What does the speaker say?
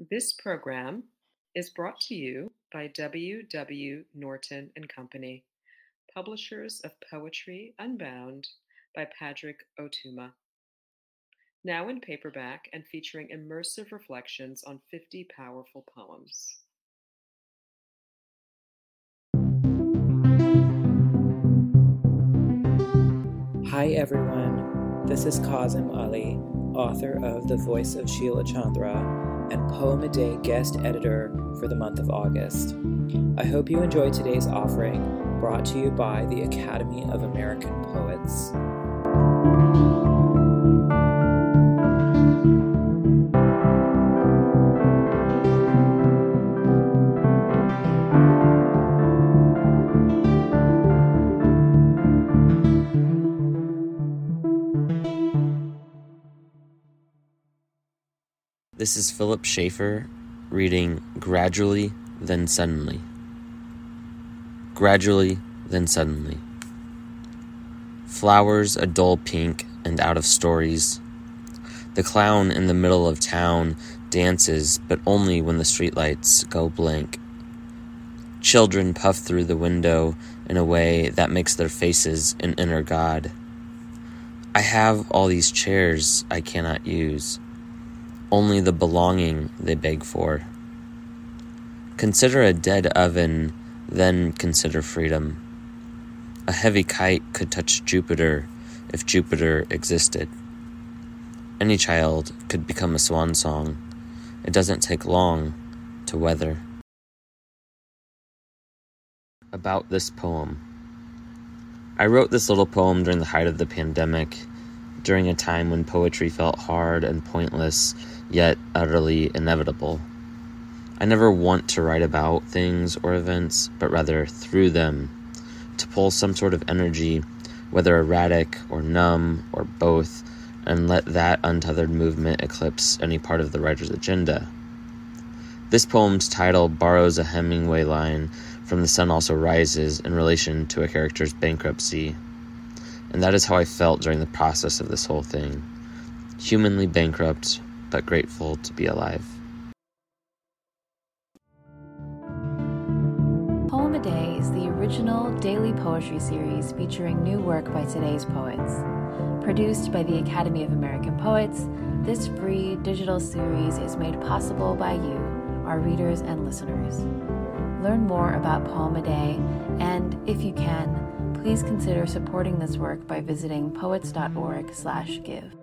This program is brought to you by W. W. Norton and Company, publishers of Poetry Unbound by Padraig Ó Tuama. Now in paperback and featuring immersive reflections on 50 powerful poems. Hi everyone, this is Kazim Ali, author of The Voice of Sheila Chandra and Poem a Day guest editor for the month of August. I hope you enjoy today's offering brought to you by the Academy of American Poets. This is Philip Schaefer reading Gradually, Then Suddenly. Gradually, then suddenly. Flowers a dull pink and out of stories. The clown in the middle of town dances, but only when the streetlights go blank. Children puff through the window in a way that makes their faces an inner god. I have all these chairs I cannot use only the belonging they beg for. Consider a dead oven, then consider freedom. A heavy kite could touch Jupiter if Jupiter existed. Any child could become a swan song. It doesn't take long to weather. About this poem. I wrote this little poem during the height of the pandemic, during a time when poetry felt hard and pointless yet utterly inevitable. I never want to write about things or events, but rather through them, to pull some sort of energy, whether erratic or numb or both, and let that untethered movement eclipse any part of the writer's agenda. This poem's title borrows a Hemingway line from The Sun Also Rises in relation to a character's bankruptcy. And that is how I felt during the process of this whole thing. Humanly bankrupt, but grateful to be alive. Poem a Day is the original daily poetry series featuring new work by today's poets. Produced by the Academy of American Poets, this free digital series is made possible by you, our readers and listeners. Learn more about Poem a Day, and if you can, please consider supporting this work by visiting poets.org/give.